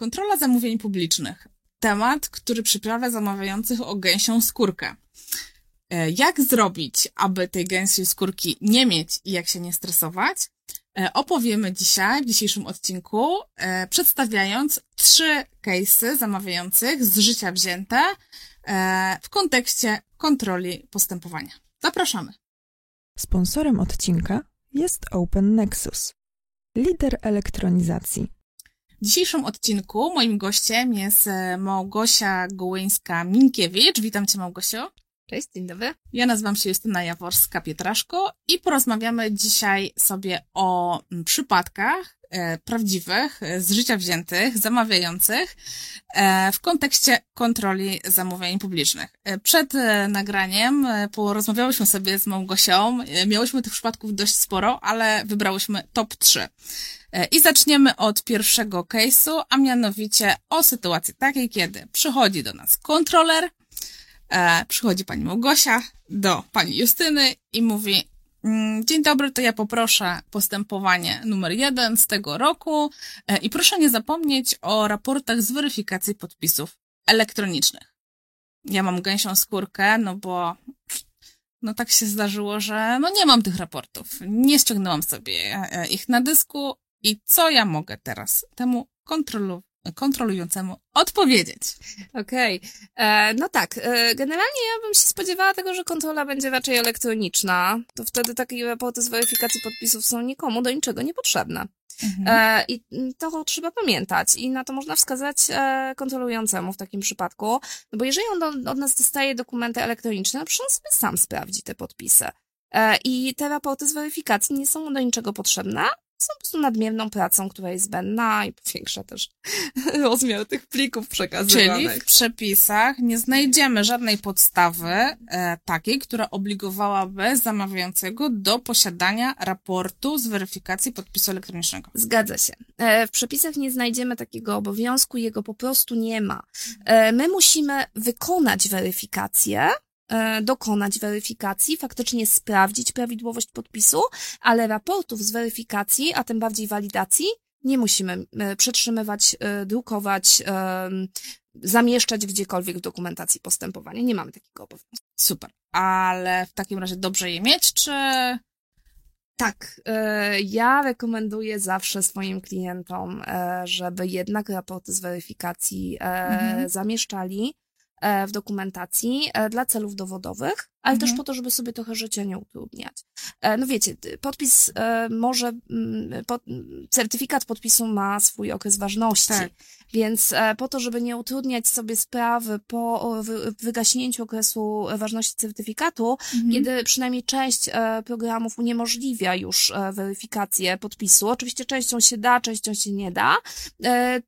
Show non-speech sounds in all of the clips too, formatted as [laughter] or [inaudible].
Kontrola zamówień publicznych. Temat, który przyprawia zamawiających o gęsią skórkę. E, jak zrobić, aby tej gęsiej skórki nie mieć i jak się nie stresować? E, opowiemy dzisiaj, w dzisiejszym odcinku, e, przedstawiając trzy case'y zamawiających z życia wzięte w kontekście kontroli postępowania. Zapraszamy. Sponsorem odcinka jest Open Nexus, lider elektronizacji. W dzisiejszym odcinku moim gościem jest Małgosia Gołyńska-Minkiewicz. Witam Cię, Małgosiu. Cześć, dzień dobry. Ja nazywam się Justyna Jaworska-Pietraszko i porozmawiamy dzisiaj sobie o przypadkach e, prawdziwych, e, z życia wziętych, zamawiających e, w kontekście kontroli zamówień publicznych. E, przed e, nagraniem e, porozmawiałyśmy sobie z Małgosią. Miałyśmy tych przypadków dość sporo, ale wybrałyśmy top 3. I zaczniemy od pierwszego case'u, a mianowicie o sytuacji takiej, kiedy przychodzi do nas kontroler, e, przychodzi pani Małgosia do pani Justyny i mówi Dzień dobry, to ja poproszę postępowanie numer jeden z tego roku e, i proszę nie zapomnieć o raportach z weryfikacji podpisów elektronicznych. Ja mam gęsią skórkę, no bo no tak się zdarzyło, że no nie mam tych raportów. Nie ściągnęłam sobie e, ich na dysku i co ja mogę teraz temu kontrolu kontrolującemu odpowiedzieć. Okej. Okay. E, no tak, e, generalnie ja bym się spodziewała tego, że kontrola będzie raczej elektroniczna. To wtedy takie raporty z weryfikacji podpisów są nikomu do niczego niepotrzebne. Mhm. E, I to trzeba pamiętać i na to można wskazać e, kontrolującemu w takim przypadku, no bo jeżeli on do, od nas dostaje dokumenty elektroniczne, to przecież on sobie sam sprawdzi te podpisy. E, I te raporty z weryfikacji nie są do niczego potrzebne, są po prostu nadmierną pracą, która jest zbędna i powiększa też [laughs] rozmiar tych plików przekazywanych. Czyli w przepisach nie znajdziemy żadnej podstawy e, takiej, która obligowałaby zamawiającego do posiadania raportu z weryfikacji podpisu elektronicznego. Zgadza się. E, w przepisach nie znajdziemy takiego obowiązku, jego po prostu nie ma. E, my musimy wykonać weryfikację, dokonać weryfikacji, faktycznie sprawdzić prawidłowość podpisu, ale raportów z weryfikacji, a tym bardziej walidacji, nie musimy e, przetrzymywać, e, drukować, zamieszczać gdziekolwiek w dokumentacji postępowania. Nie mamy takiego obowiązku. Super. Ale w takim razie dobrze je mieć, czy... Tak, ja rekomenduję zawsze swoim klientom, żeby jednak raporty z weryfikacji mhm. zamieszczali, E, w dokumentacji e, dla celów dowodowych, ale mhm. też po to, żeby sobie trochę życia nie utrudniać. E, no wiecie, podpis może, mm, certyfikat podpisu ma swój okres ważności, tak. więc po to, żeby nie utrudniać sobie sprawy po wygaśnięciu okresu ważności certyfikatu, mhm. kiedy przynajmniej część programów uniemożliwia już weryfikację podpisu, oczywiście częścią się da, częścią się nie da,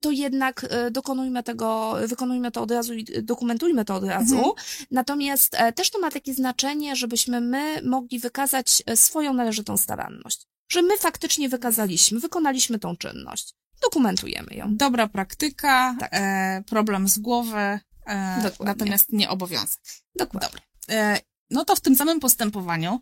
to jednak dokonujmy tego, wykonujmy to od razu i dokumentujmy to od razu. Mhm. Natomiast e, też to ma takie znaczenie, żebyśmy my mogli wykazać e, swoją należytą staranność. Że my faktycznie wykazaliśmy, wykonaliśmy tą czynność. Dokumentujemy ją. Dobra praktyka, tak. e, problem z głowy, e, natomiast nie obowiązek. Dokładnie. Dobra. E, no to w tym samym postępowaniu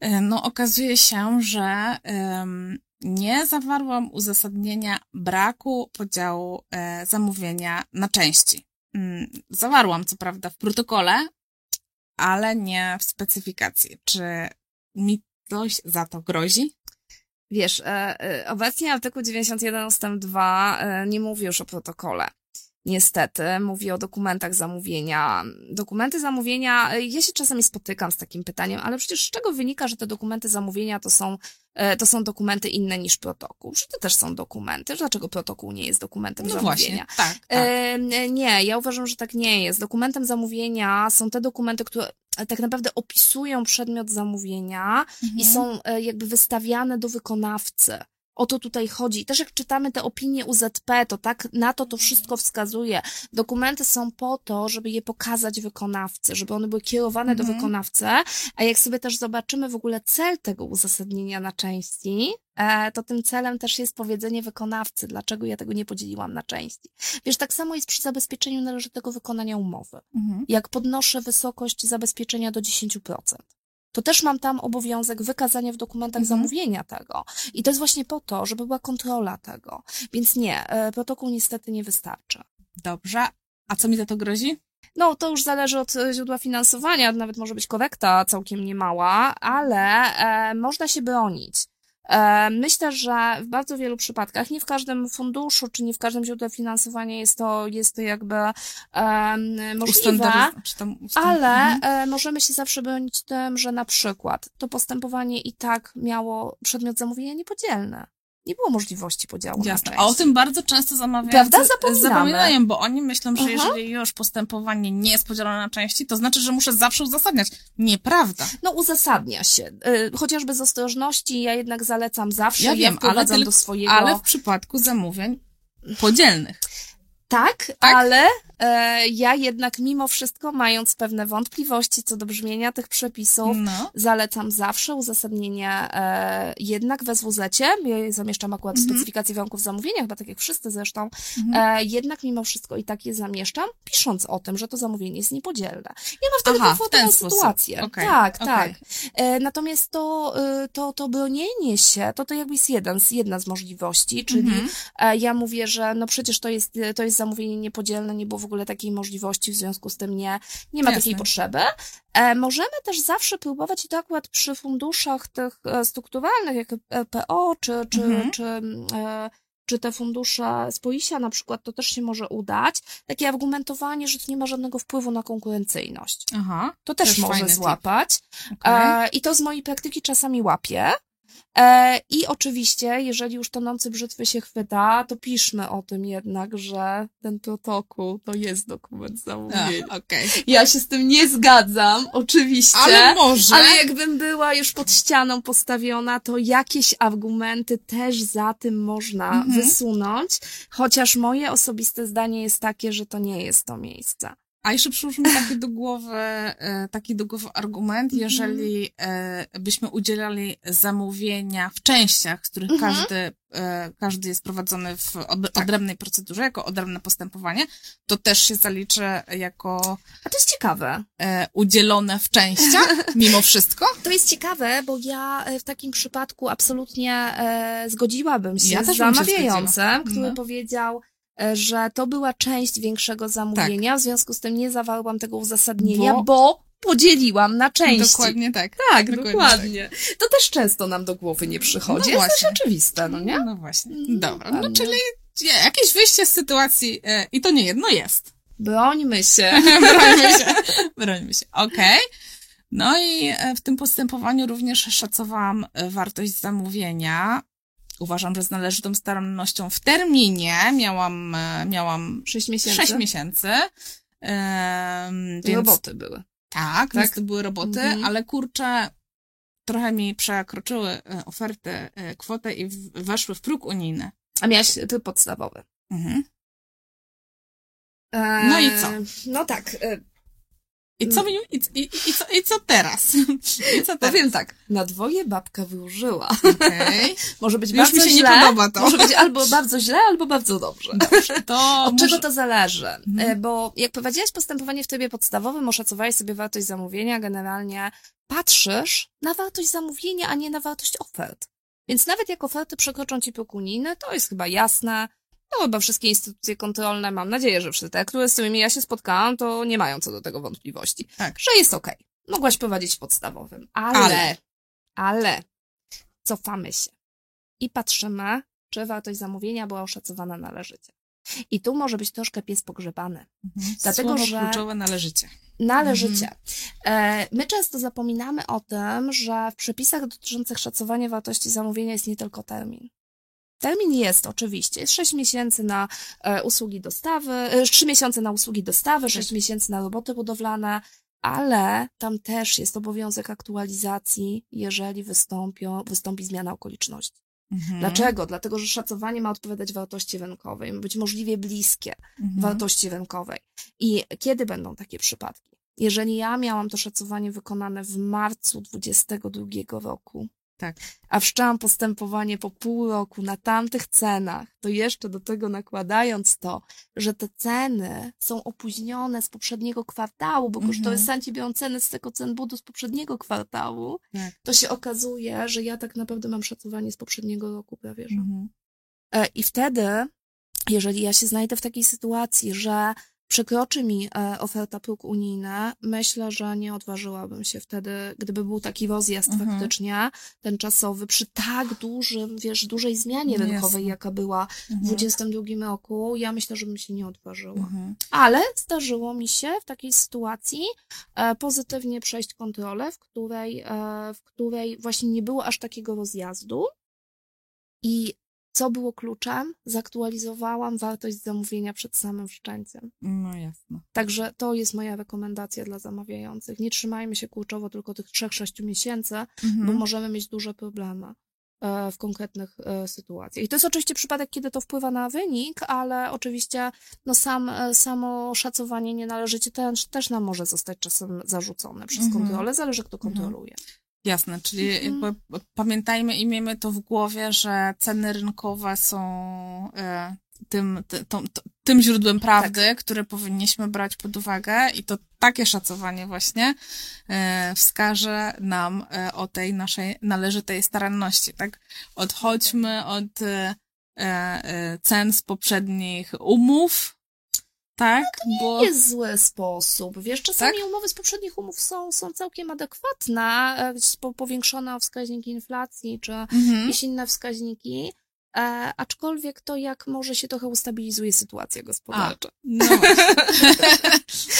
e, no okazuje się, że nie zawarłam uzasadnienia braku podziału zamówienia na części. Mm, zawarłam, co prawda, w protokole, ale nie w specyfikacji. Czy mi coś za to grozi? Wiesz, e, e, obecnie artykuł 91 ust. 2 e, nie mówi już o protokole. Niestety, mówi o dokumentach zamówienia. Dokumenty zamówienia, ja się czasami spotykam z takim pytaniem, ale przecież z czego wynika, że te dokumenty zamówienia to są E, to są dokumenty inne niż protokół. Że to też są dokumenty. Dlaczego protokół nie jest dokumentem no zamówienia? Właśnie, tak, tak. E, nie, ja uważam, że tak nie jest. Dokumentem zamówienia są te dokumenty, które tak naprawdę opisują przedmiot zamówienia mhm. i są e, jakby wystawiane do wykonawcy. O to tutaj chodzi. Też jak czytamy te opinie UZP, to tak na to to wszystko wskazuje. Dokumenty są po to, żeby je pokazać wykonawcy, żeby one były kierowane mhm. do wykonawcy, a jak sobie też zobaczymy w ogóle cel tego uzasadnienia na części, e, to tym celem też jest powiedzenie wykonawcy, dlaczego ja tego nie podzieliłam na części. Wiesz, tak samo jest przy zabezpieczeniu należytego wykonania umowy. Mhm. Jak podnoszę wysokość zabezpieczenia do 10%, to też mam tam obowiązek wykazania w dokumentach Mhm. zamówienia tego. I to jest właśnie po to, żeby była kontrola tego. Więc nie, e, protokół niestety nie wystarczy. Dobrze. A co mi za to grozi? No, to już zależy od e, źródła finansowania, nawet może być korekta całkiem niemała, ale e, można się bronić. E, myślę, że w bardzo wielu przypadkach, nie w każdym funduszu, czy nie w każdym źródle finansowania jest to, jest to jakby e, możliwe, ale Mhm. e, możemy się zawsze bronić tym, że na przykład to postępowanie i tak miało przedmiot zamówienia niepodzielny. Nie było możliwości podziału Jasne. na A o części. tym bardzo często zamawiają. Prawda? Zapominamy. Zapominają, bo oni myślą, że Aha. jeżeli już postępowanie nie jest podzielone na części, to znaczy, że muszę zawsze uzasadniać. Nieprawda. No, uzasadnia się. Y, Chociażby z ostrożności, ja jednak zalecam zawsze, Ja wiem, ale do swojego... Ale w przypadku zamówień podzielnych. Tak, ale e, ja jednak mimo wszystko, mając pewne wątpliwości co do brzmienia tych przepisów, No. zalecam zawsze uzasadnienie e, jednak w SWZ-cie. Ja je zamieszczam akurat Mhm. specyfikację warunków zamówienia, chyba tak jak wszyscy zresztą. Mhm. E, jednak mimo wszystko i tak je zamieszczam, pisząc o tym, że to zamówienie jest niepodzielne. Ja mam wtedy komfortową sytuację. Okej, Tak, okej. tak. E, natomiast to, y, to, to bronienie się, to to jakby jest jeden, z- jedna z możliwości, czyli Mhm. E, Ja mówię, że no przecież to jest, to jest zamówienie niepodzielne, nie było w ogóle takiej możliwości, w związku z tym nie, nie ma Jasne. takiej potrzeby. E, możemy też zawsze próbować i to akurat przy funduszach tych e, strukturalnych, jak PO, czy, czy, Mhm. czy, e, czy te fundusze z POISia na przykład, to też się może udać. Takie argumentowanie, że to nie ma żadnego wpływu na konkurencyjność. Aha. To też, Też może złapać. E, I to z mojej praktyki czasami łapię. E, I oczywiście, jeżeli już tonący brzytwy się chwyta, to piszmy o tym jednak, że ten protokół to jest dokument A, zamówienia. Okej. Ja się z tym nie zgadzam, oczywiście. Ale może. Ale jakbym była już pod ścianą postawiona, to jakieś argumenty też za tym można Mhm. wysunąć, chociaż moje osobiste zdanie jest takie, że to nie jest to miejsce. A jeszcze przyszło mi taki do głowy, e, taki do głowy argument, Mhm. jeżeli e, byśmy udzielali zamówienia w częściach, z których Mhm. każdy, e, każdy jest prowadzony w od, odrębnej procedurze, jako odrębne postępowanie, to też się zaliczy jako A to jest ciekawe. udzielone w częściach, [laughs] mimo wszystko. To jest ciekawe, bo ja w takim przypadku absolutnie zgodziłabym się Ja z zamawiającym, który No. powiedział, że to była część większego zamówienia, w związku z tym nie zawarłam tego uzasadnienia, Bo- bo, podzieliłam na części. Dokładnie tak. Tak, Dokładnie dokładnie. To też często nam do głowy nie przychodzi. No jest też oczywiste, no nie? No właśnie. Mm, Dobra, no czyli jakieś wyjście z sytuacji e, i to nie jedno jest. Brońmy się. [laughs] Brońmy się. Brońmy się. Okej. No i e, w tym postępowaniu również szacowałam e, wartość zamówienia. Uważam, że z należytą starannością w terminie miałam, e, miałam Sześć miesięcy. sześć miesięcy. Em, więc Roboty były. tak, Tak. więc to były roboty, Mhm. ale kurczę, trochę mi przekroczyły e, oferty, e, kwotę i weszły w próg unijny. A miałaś tryb podstawowy. Mhm. No i co? No tak. I co, mi, i, i, i, co, I co teraz? I co teraz? Powiem tak. Na dwoje babka wyłożyła. Okej. [laughs] Może być Już mi się nie źle. podoba to. Może być albo bardzo źle, albo bardzo dobrze. To [laughs] Od może... czego to zależy? Mhm. E, Bo jak prowadziłaś postępowanie w trybie podstawowym, oszacowałeś sobie wartość zamówienia, generalnie patrzysz na wartość zamówienia, a nie na wartość ofert. Więc nawet jak oferty przekroczą ci próg unijny, to jest chyba jasne. No chyba wszystkie instytucje kontrolne, mam nadzieję, że wszystkie te, które z którymi ja się spotkałam, to nie mają co do tego wątpliwości. Tak. Że jest okej. Mogłaś prowadzić w podstawowym. Ale, Ale. ale, cofamy się i patrzymy, czy wartość zamówienia była oszacowana należycie. I tu może być troszkę pies pogrzebany. Mhm. Dlatego, Słowo że- kluczowe należycie. Należycie. Mhm. E, My często zapominamy o tym, że w przepisach dotyczących szacowania wartości zamówienia jest nie tylko termin. Termin jest oczywiście, jest 6 miesięcy na e, usługi dostawy, e, 3 miesiące na usługi dostawy, 6 miesięcy na roboty budowlane, ale tam też jest obowiązek aktualizacji, jeżeli wystąpią, wystąpi zmiana okoliczności. Mhm. Dlaczego? Dlatego, że szacowanie ma odpowiadać wartości rynkowej, ma być możliwie bliskie Mhm. wartości rynkowej. I kiedy będą takie przypadki? Jeżeli ja miałam to szacowanie wykonane w marcu 22 roku, Tak. A wszczęłam postępowanie po pół roku na tamtych cenach, to jeszcze do tego nakładając to, że te ceny są opóźnione z poprzedniego kwartału, bo Mhm. kosztorysanci biorą ceny z tego cenbudu z poprzedniego kwartału, Tak. to się okazuje, że ja tak naprawdę mam szacowanie z poprzedniego roku prawie, że. Mhm. E, I wtedy, jeżeli ja się znajdę w takiej sytuacji, że przekroczy mi e, oferta próg unijny, myślę, że nie odważyłabym się wtedy, gdyby był taki rozjazd Mhm. faktycznie, ten czasowy, przy tak dużym, wiesz, dużej zmianie No rynkowej, jasne. jaka była w Mhm. 2022 roku, ja myślę, że bym się nie odważyła. Mhm. Ale zdarzyło mi się w takiej sytuacji e, pozytywnie przejść kontrolę, w której, e, w której właśnie nie było aż takiego rozjazdu. I co było kluczem? Zaktualizowałam wartość zamówienia przed samym wszczęciem. No jasne. Także to jest moja rekomendacja dla zamawiających. Nie trzymajmy się kurczowo tylko tych 3-6 miesięcy, Mhm. bo możemy mieć duże problemy e, w konkretnych e, sytuacjach. I to jest oczywiście przypadek, kiedy to wpływa na wynik, ale oczywiście no sam, e, samo szacowanie nienależycie też, też nam może zostać czasem zarzucone przez Mhm. kontrolę, zależy kto Mhm. Jasne, czyli Mhm. jakby pamiętajmy i miejmy to w głowie, że ceny rynkowe są e, tym, ty, tą- t- tym źródłem prawdy, Tak. które powinniśmy brać pod uwagę i to takie szacowanie właśnie e, wskaże nam e, o tej naszej należytej staranności, tak? Odchodźmy od cen z poprzednich umów, tak? Bo... Nie jest zły sposób. Wiesz, czasami Tak? umowy z poprzednich umów są, są całkiem adekwatne, e, po- powiększone o wskaźnik inflacji, czy Mhm. jakieś inne wskaźniki. E, aczkolwiek to jak może się trochę ustabilizuje sytuacja gospodarcza. No właśnie.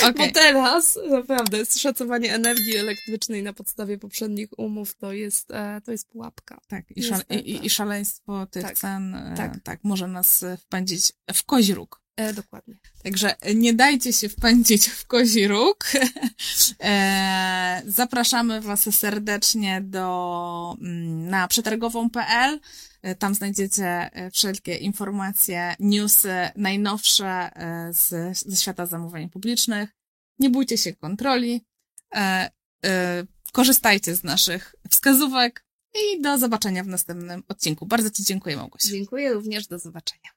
[laughs] Okej. Bo teraz naprawdę szacowanie energii elektrycznej na podstawie poprzednich umów to jest, e, to jest pułapka. Tak, i, szale, i, i szaleństwo tych Tak, cen e, tak. tak. może nas wpędzić w kozi róg. E, dokładnie. Także nie dajcie się wpędzić w kozi róg. [laughs] E, zapraszamy Was serdecznie do, mm, na przetargową.pl. E, Tam znajdziecie e, wszelkie informacje, newsy najnowsze e, z, ze świata zamówień publicznych. Nie bójcie się kontroli. E, Korzystajcie z naszych wskazówek i do zobaczenia w następnym odcinku. Bardzo Ci dziękuję, Małgosia. Dziękuję również, do zobaczenia.